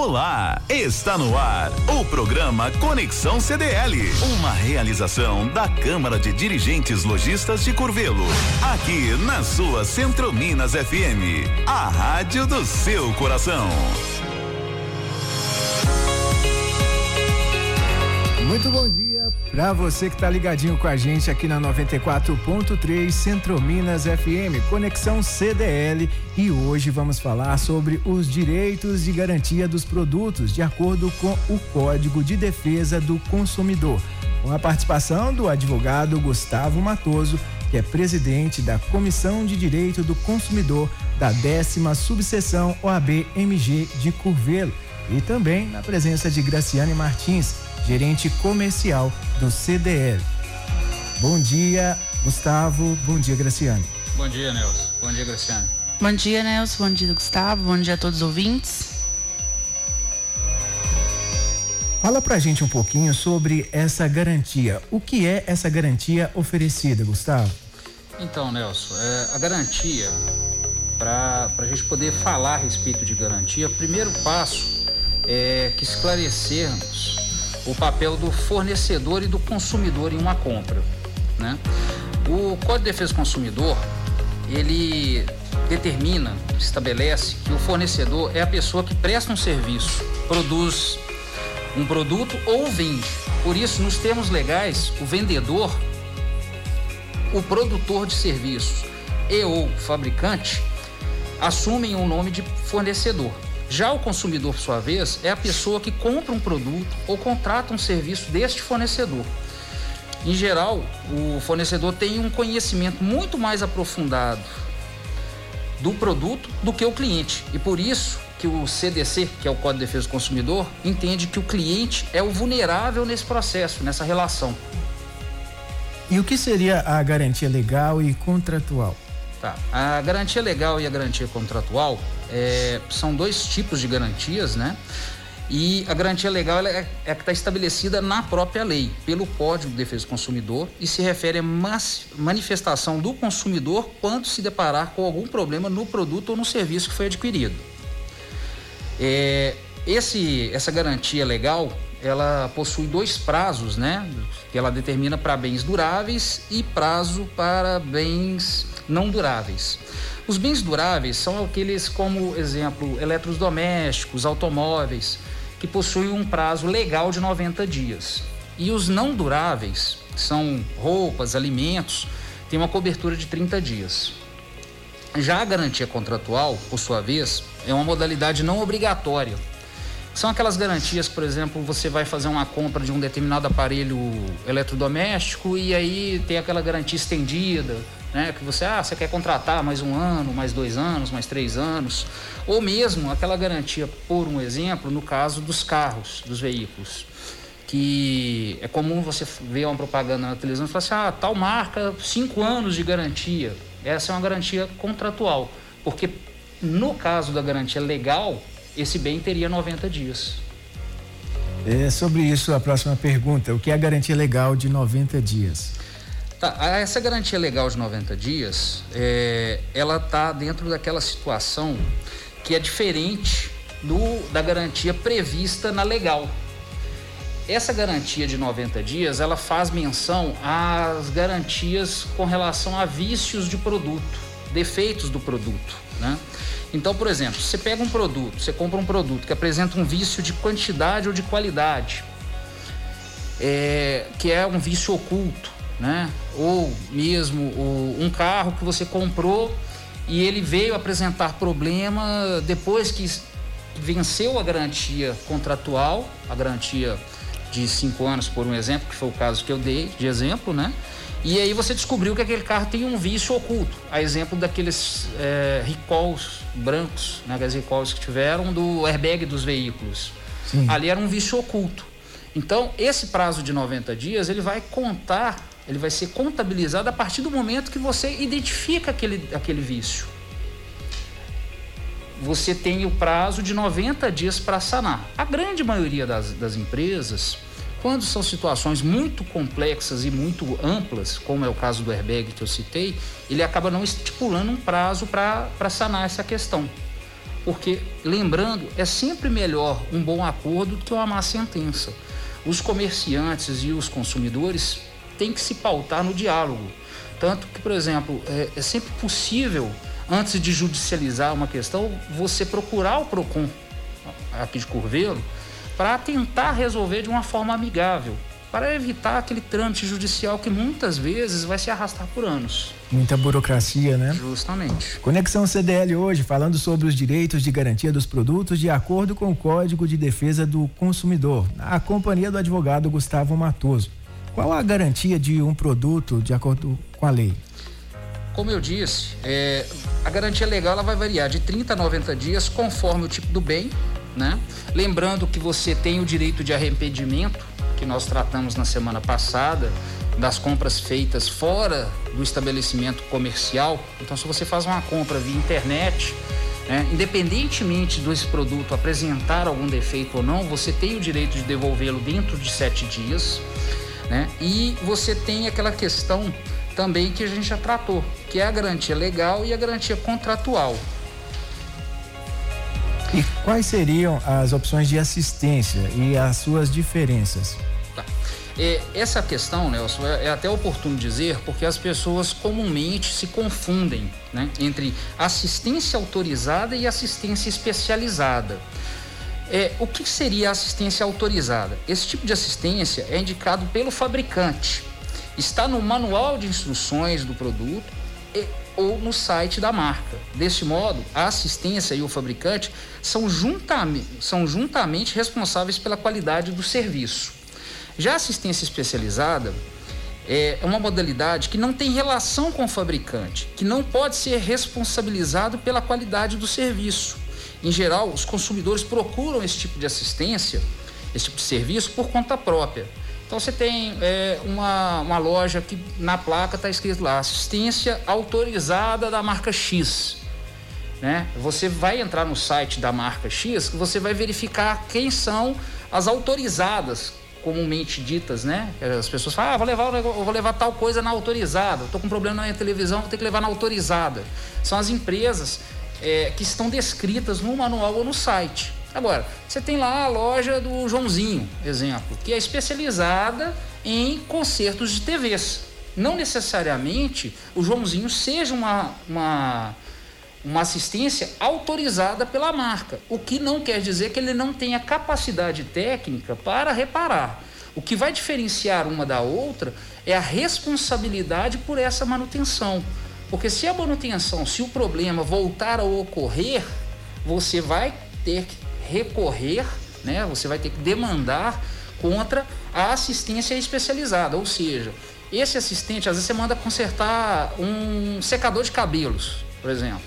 Olá, está no ar o programa Conexão CDL, uma realização da Câmara de Dirigentes Lojistas de Curvelo, aqui na sua Centro Minas FM, a rádio do seu coração. Muito bom para você que está ligadinho com a gente aqui na 94.3 Centro Minas FM, Conexão CDL, e hoje vamos falar sobre os direitos e garantia dos produtos de acordo com o Código de Defesa do Consumidor, com a participação do advogado Gustavo Matoso, que é presidente da Comissão de Direito do Consumidor da décima subseção OAB MG de Curvelo, e também na presença de Graciane Martins gerente comercial do CDL. Bom dia, Gustavo. Bom dia, Graciane. Bom dia, Nelson. Bom dia, Graciane. Bom dia, Nelson. Bom dia, Gustavo. Bom dia a todos os ouvintes. Fala pra gente um pouquinho sobre essa garantia. O que é essa garantia oferecida, Gustavo? Então, Nelson, é, a garantia, para a gente poder falar a respeito de garantia, o primeiro passo é que esclarecermos o papel do fornecedor e do consumidor em uma compra. Né? O Código de Defesa do Consumidor ele determina, estabelece que o fornecedor é a pessoa que presta um serviço, produz um produto ou vende. Por isso, nos termos legais, o vendedor, o produtor de serviços e ou fabricante assumem o nome de fornecedor. Já o consumidor, por sua vez, é a pessoa que compra um produto ou contrata um serviço deste fornecedor. Em geral, o fornecedor tem um conhecimento muito mais aprofundado do produto do que o cliente. E por isso que o CDC, que é o Código de Defesa do Consumidor, entende que o cliente é o vulnerável nesse processo, nessa relação. E o que seria a garantia legal e contratual? Tá. A garantia legal e a garantia contratual é, são dois tipos de garantias, né? E a garantia legal é, é que está estabelecida na própria lei, pelo Código de Defesa do Consumidor, e se refere à manifestação do consumidor quando se deparar com algum problema no produto ou no serviço que foi adquirido. É, esse, essa garantia legal ela possui dois prazos, né? Que ela determina para bens duráveis e prazo para bens não duráveis. Os bens duráveis são aqueles como exemplo eletrodomésticos, automóveis, que possuem um prazo legal de 90 dias. E os não duráveis, são roupas, alimentos, têm uma cobertura de 30 dias. Já a garantia contratual, por sua vez, é uma modalidade não obrigatória. São aquelas garantias, por exemplo, você vai fazer uma compra de um determinado aparelho eletrodoméstico e aí tem aquela garantia estendida, né? Que você, ah, você quer contratar mais um ano, mais dois anos, mais três anos, ou mesmo aquela garantia, por um exemplo, no caso dos carros, dos veículos, que é comum você ver uma propaganda na televisão e falar assim, ah, tal marca, cinco anos de garantia. Essa é uma garantia contratual, porque no caso da garantia legal, esse bem teria 90 dias. É sobre isso a próxima pergunta. O que é a garantia legal de 90 dias? Tá, essa garantia legal de 90 dias, é, ela está dentro daquela situação que é diferente do, da garantia prevista na legal. Essa garantia de 90 dias, ela faz menção às garantias com relação a vícios de produto, defeitos do produto, né? Então, por exemplo, você pega um produto, você compra um produto que apresenta um vício de quantidade ou de qualidade, é, que é um vício oculto, né? Ou mesmo um carro que você comprou e ele veio apresentar problema depois que venceu a garantia contratual, a garantia de cinco anos, por um exemplo, que foi o caso que eu dei de exemplo, né? E aí você descobriu que aquele carro tem um vício oculto. A exemplo daqueles é, recalls brancos, né? Aqueles recalls que tiveram do airbag dos veículos. Sim. Ali era um vício oculto. Então, esse prazo de 90 dias, ele vai contar ele vai ser contabilizado a partir do momento que você identifica aquele, aquele vício. Você tem o prazo de 90 dias para sanar. A grande maioria das, das empresas, quando são situações muito complexas e muito amplas, como é o caso do airbag que eu citei, ele acaba não estipulando um prazo para sanar essa questão. Porque, lembrando, é sempre melhor um bom acordo do que uma má sentença. Os comerciantes e os consumidores têm que se pautar no diálogo. Tanto que, por exemplo, é, é sempre possível, antes de judicializar uma questão, você procurar o PROCON aqui de Curvelo para tentar resolver de uma forma amigável para evitar aquele trâmite judicial que muitas vezes vai se arrastar por anos. Muita burocracia, né? Justamente. Conexão CDL hoje, falando sobre os direitos de garantia dos produtos de acordo com o Código de Defesa do Consumidor, a companhia do advogado Gustavo Matoso. Qual a garantia de um produto de acordo com a lei? Como eu disse, é, a garantia legal ela vai variar de 30 a 90 dias conforme o tipo do bem, né? Lembrando que você tem o direito de arrependimento que nós tratamos na semana passada, das compras feitas fora do estabelecimento comercial. Então, se você faz uma compra via internet, né, independentemente desse produto apresentar algum defeito ou não, você tem o direito de devolvê-lo dentro de sete dias. Né? E você tem aquela questão também que a gente já tratou, que é a garantia legal e a garantia contratual. E quais seriam as opções de assistência e as suas diferenças? Tá. É, essa questão, Nelson, é, é, até oportuno dizer, porque as pessoas comumente se confundem né, entre assistência autorizada e assistência especializada. É, o que seria assistência autorizada? Esse tipo de assistência é indicado pelo fabricante. Está no manual de instruções do produto e, ou no site da marca. Desse modo, a assistência e o fabricante são juntamente, são juntamente responsáveis pela qualidade do serviço. Já a assistência especializada é uma modalidade que não tem relação com o fabricante, que não pode ser responsabilizado pela qualidade do serviço. Em geral, os consumidores procuram esse tipo de assistência, esse tipo de serviço por conta própria. Então você tem é, uma, uma loja que na placa está escrito lá assistência autorizada da marca X. Né? Você vai entrar no site da marca X que você vai verificar quem são as autorizadas, comumente ditas, né? As pessoas falam, ah, vou levar, vou levar tal coisa na autorizada, estou com problema na minha televisão, vou ter que levar na autorizada. São as empresas é, que estão descritas no manual ou no site. Agora, você tem lá a loja do Joãozinho, exemplo, que é especializada em concertos de TVs. Não necessariamente o Joãozinho seja uma, uma, uma assistência autorizada pela marca, o que não quer dizer que ele não tenha capacidade técnica para reparar. O que vai diferenciar uma da outra é a responsabilidade por essa manutenção. Porque se a manutenção, se o problema voltar a ocorrer, você vai ter que recorrer, né? Você vai ter que demandar contra a assistência especializada, ou seja, esse assistente às vezes você manda consertar um secador de cabelos, por exemplo.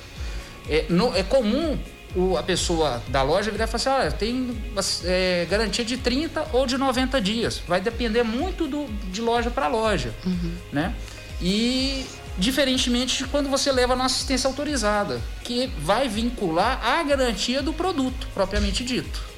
É, no, é comum o, a pessoa da loja virar e falar assim, tem é, garantia de 30 ou de 90 dias. Vai depender muito do, de loja para loja, uhum. né? E diferentemente de quando você leva na assistência autorizada, que vai vincular a garantia do produto propriamente dito.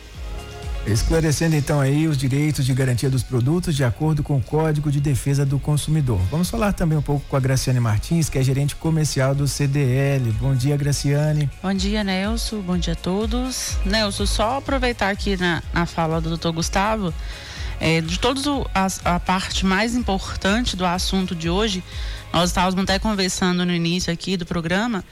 Esclarecendo então aí os direitos de garantia dos produtos de acordo com o Código de Defesa do Consumidor. Vamos falar também um pouco com a Graciane Martins, que é gerente comercial do CDL. Bom dia, Graciane. Bom dia, Nelson. Bom dia a todos. Nelson, só aproveitar aqui na, na fala do doutor Gustavo, é, de todos a, a parte mais importante do assunto de hoje, nós estávamos até conversando no início aqui do programa,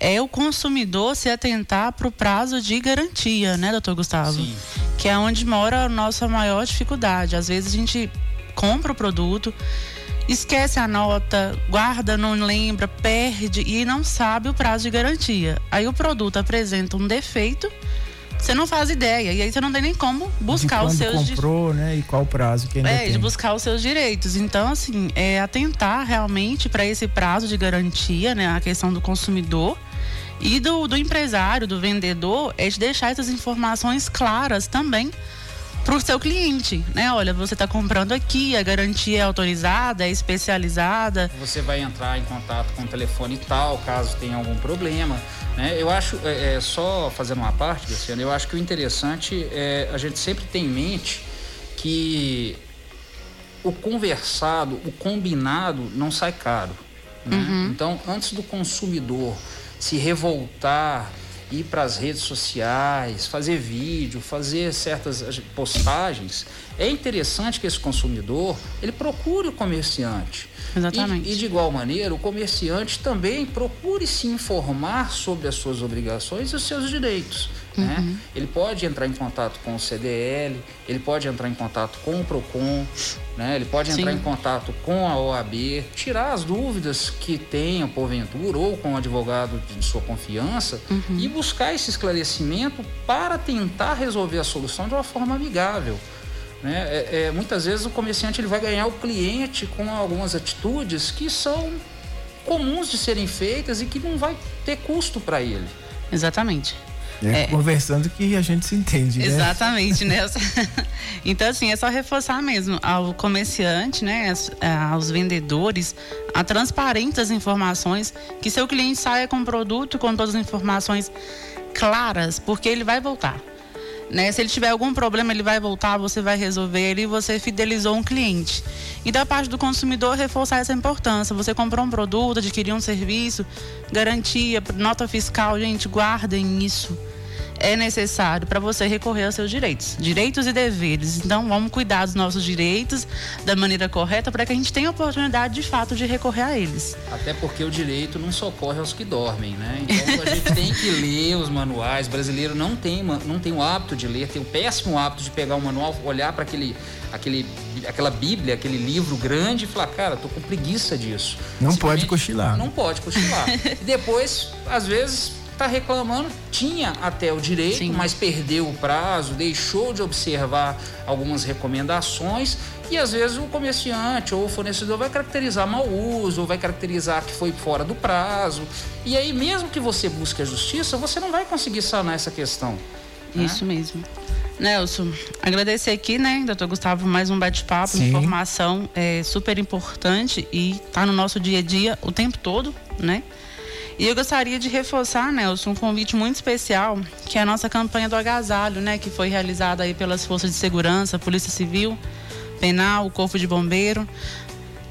é o consumidor se atentar para o prazo de garantia, né, doutor Gustavo? Sim. Que é onde mora a nossa maior dificuldade. Às vezes a gente compra o produto, esquece a nota, guarda, não lembra, perde e não sabe o prazo de garantia. Aí o produto apresenta um defeito você não faz ideia. E aí você não tem nem como buscar os seus comprou, né? E qual prazo que ainda É, tem. de buscar os seus direitos. Então, assim, é atentar realmente para esse prazo de garantia, né? A questão do consumidor. E do, do empresário, do vendedor, é de deixar essas informações claras também para o seu cliente, né? Olha, você está comprando aqui, a garantia é autorizada, é especializada. Você vai entrar em contato com o telefone tal, caso tenha algum problema. Né? Eu acho, é, é, só fazendo uma parte, Luciano, eu acho que o interessante é a gente sempre ter em mente que o conversado, o combinado não sai caro. Né? Uhum. Então, antes do consumidor se revoltar ir para as redes sociais, fazer vídeo, fazer certas postagens, é interessante que esse consumidor ele procure o comerciante. Exatamente. E, e, de igual maneira, o comerciante também procure se informar sobre as suas obrigações e os seus direitos. Né? Uhum. Né? Ele pode entrar em contato com o CDL, ele pode entrar em contato com o PROCON, né? ele pode entrar Sim. em contato com a OAB, tirar as dúvidas que tenha, porventura, ou com o advogado de sua confiança uhum. e buscar esse esclarecimento para tentar resolver a solução de uma forma amigável. Né? É, é, muitas vezes o comerciante ele vai ganhar o cliente com algumas atitudes que são comuns de serem feitas e que não vai ter custo para ele. Exatamente. É, é, conversando que a gente se entende, né? Exatamente, né? então, assim, é só reforçar mesmo ao comerciante, né? Aos vendedores, a transparência das informações, que seu cliente saia com o produto com todas as informações claras, porque ele vai voltar. Né? Se ele tiver algum problema, ele vai voltar, você vai resolver ele e você fidelizou um cliente. E da parte do consumidor, reforçar essa importância. Você comprou um produto, adquiriu um serviço, garantia, nota fiscal, gente, guardem isso é necessário para você recorrer aos seus direitos, direitos e deveres. Então, vamos cuidar dos nossos direitos da maneira correta para que a gente tenha a oportunidade de fato de recorrer a eles. Até porque o direito não socorre aos que dormem, né? Então, a gente tem que ler os manuais. O brasileiro não tem, não tem o hábito de ler, tem o péssimo hábito de pegar o manual, olhar para aquele aquele, aquela Bíblia, aquele livro grande e falar, cara, tô com preguiça disso. Não pode cochilar. Não pode cochilar. e depois, às vezes, está reclamando, tinha até o direito, Sim. mas perdeu o prazo, deixou de observar algumas recomendações e às vezes o comerciante ou o fornecedor vai caracterizar mau uso, ou vai caracterizar que foi fora do prazo. E aí, mesmo que você busque a justiça, você não vai conseguir sanar essa questão. Né? Isso né? mesmo. Nelson, agradecer aqui, né, doutor Gustavo, mais um bate-papo, informação é super importante e tá no nosso dia a dia o tempo todo, né? E eu gostaria de reforçar, Nelson, um convite muito especial, que é a nossa campanha do agasalho, né, que foi realizada aí pelas forças de segurança, Polícia Civil, Penal, o Corpo de Bombeiro,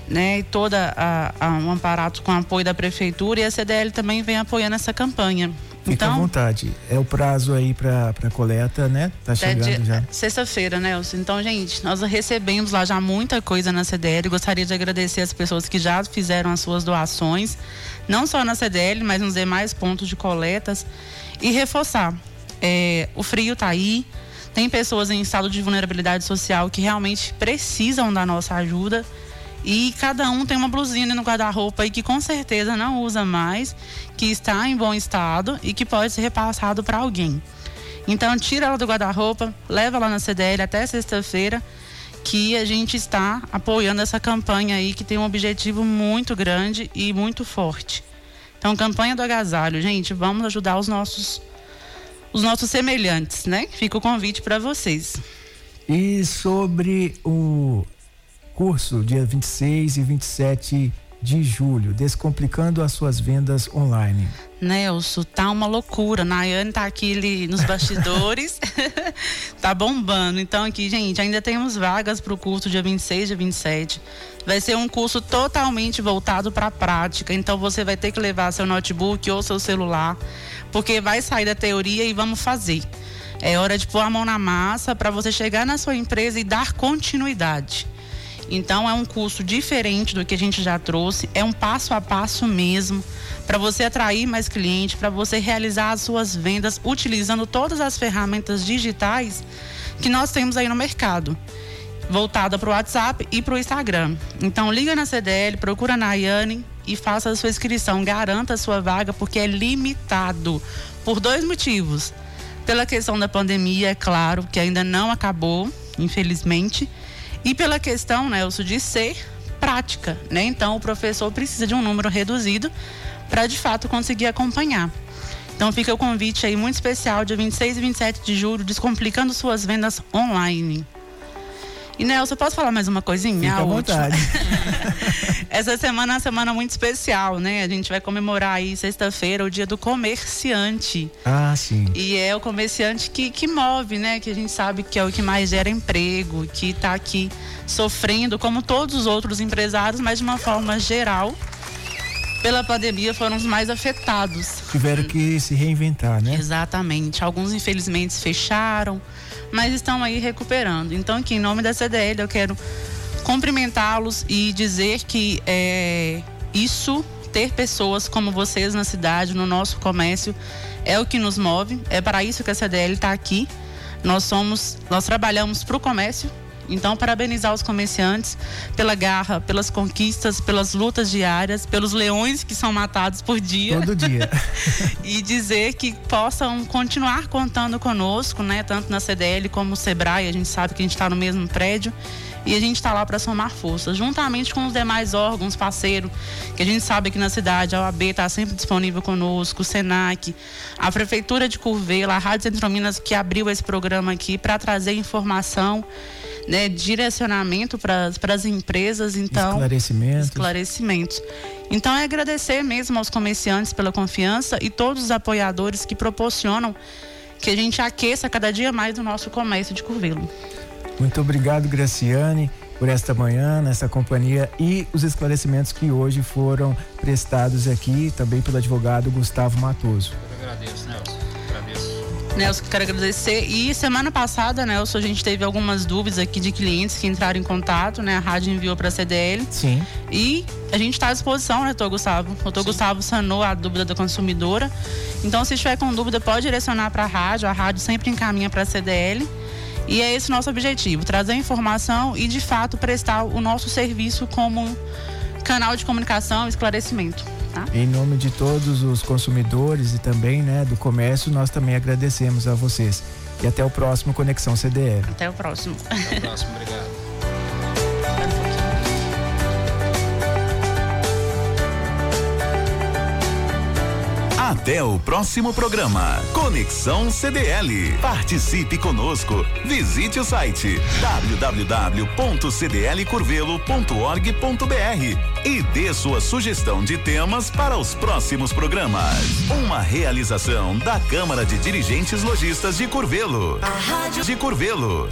né, e toda a, a, um aparato com apoio da prefeitura e a CDL também vem apoiando essa campanha. Fica então, à vontade. É o prazo aí para coleta, né? Tá chegando já. Sexta-feira, Nelson. Então, gente, nós recebemos lá já muita coisa na CDL. Gostaria de agradecer as pessoas que já fizeram as suas doações, não só na CDL, mas nos demais pontos de coletas. E reforçar: é, o frio tá aí. Tem pessoas em estado de vulnerabilidade social que realmente precisam da nossa ajuda. E cada um tem uma blusinha no guarda-roupa aí que com certeza não usa mais, que está em bom estado e que pode ser repassado para alguém. Então tira ela do guarda-roupa, leva ela na CDL até sexta-feira, que a gente está apoiando essa campanha aí que tem um objetivo muito grande e muito forte. Então, campanha do agasalho, gente, vamos ajudar os nossos os nossos semelhantes, né? Fica o convite para vocês. E sobre o curso dia 26 e 27 de julho, descomplicando as suas vendas online. Nelson, tá uma loucura. Nayane tá aqui ali nos bastidores. tá bombando. Então aqui, gente, ainda temos vagas para o curso dia 26 e 27. Vai ser um curso totalmente voltado para a prática. Então você vai ter que levar seu notebook ou seu celular, porque vai sair da teoria e vamos fazer. É hora de pôr a mão na massa para você chegar na sua empresa e dar continuidade. Então é um curso diferente do que a gente já trouxe, é um passo a passo mesmo para você atrair mais clientes, para você realizar as suas vendas utilizando todas as ferramentas digitais que nós temos aí no mercado. Voltada para o WhatsApp e para o Instagram. Então liga na CDL, procura a Nayane e faça a sua inscrição. Garanta a sua vaga porque é limitado. Por dois motivos. Pela questão da pandemia, é claro, que ainda não acabou, infelizmente e pela questão, Nelson, de ser prática, né? Então o professor precisa de um número reduzido para de fato conseguir acompanhar. Então fica o convite aí muito especial, dia 26 e 27 de julho, descomplicando suas vendas online. E Nelson, posso falar mais uma coisinha? Fica à vontade. Essa semana é uma semana muito especial, né? A gente vai comemorar aí sexta-feira o dia do comerciante. Ah, sim. E é o comerciante que, que move, né? Que a gente sabe que é o que mais gera emprego, que está aqui sofrendo, como todos os outros empresários, mas de uma forma geral pela pandemia foram os mais afetados. Tiveram que se reinventar, né? Exatamente. Alguns, infelizmente, fecharam, mas estão aí recuperando. Então, aqui, em nome da CDL, eu quero cumprimentá-los e dizer que é, isso, ter pessoas como vocês na cidade, no nosso comércio, é o que nos move. É para isso que a CDL está aqui. Nós somos, nós trabalhamos para o comércio, então, parabenizar os comerciantes pela garra, pelas conquistas, pelas lutas diárias, pelos leões que são matados por dia. Todo dia. e dizer que possam continuar contando conosco, né? Tanto na CDL como no Sebrae, a gente sabe que a gente está no mesmo prédio e a gente está lá para somar forças, juntamente com os demais órgãos parceiros, que a gente sabe que na cidade a OAB está sempre disponível conosco, o SENAC, a Prefeitura de Curvela, a Rádio Centro Minas que abriu esse programa aqui para trazer informação né, direcionamento para as empresas, então esclarecimentos. esclarecimentos. Então é agradecer mesmo aos comerciantes pela confiança e todos os apoiadores que proporcionam que a gente aqueça cada dia mais o nosso comércio de Curvelo. Muito obrigado, Graciane, por esta manhã, nessa companhia e os esclarecimentos que hoje foram prestados aqui, também pelo advogado Gustavo Matoso. Eu agradeço, Nelson. Nelson, quero agradecer. E semana passada, Nelson, a gente teve algumas dúvidas aqui de clientes que entraram em contato, né? A rádio enviou para a CDL. Sim. E a gente está à disposição, né, doutor Gustavo? O doutor Gustavo sanou a dúvida da consumidora. Então, se estiver com dúvida, pode direcionar para a rádio. A rádio sempre encaminha para a CDL. E é esse o nosso objetivo: trazer informação e, de fato, prestar o nosso serviço como canal de comunicação e esclarecimento. Tá? Em nome de todos os consumidores e também né, do comércio, nós também agradecemos a vocês. E até o próximo Conexão CDL. Até o próximo. Até o próximo, obrigado. Até o próximo programa. Conexão CDL. Participe conosco. Visite o site www.cdlcurvelo.org.br e dê sua sugestão de temas para os próximos programas. Uma realização da Câmara de Dirigentes Lojistas de Curvelo. De Curvelo.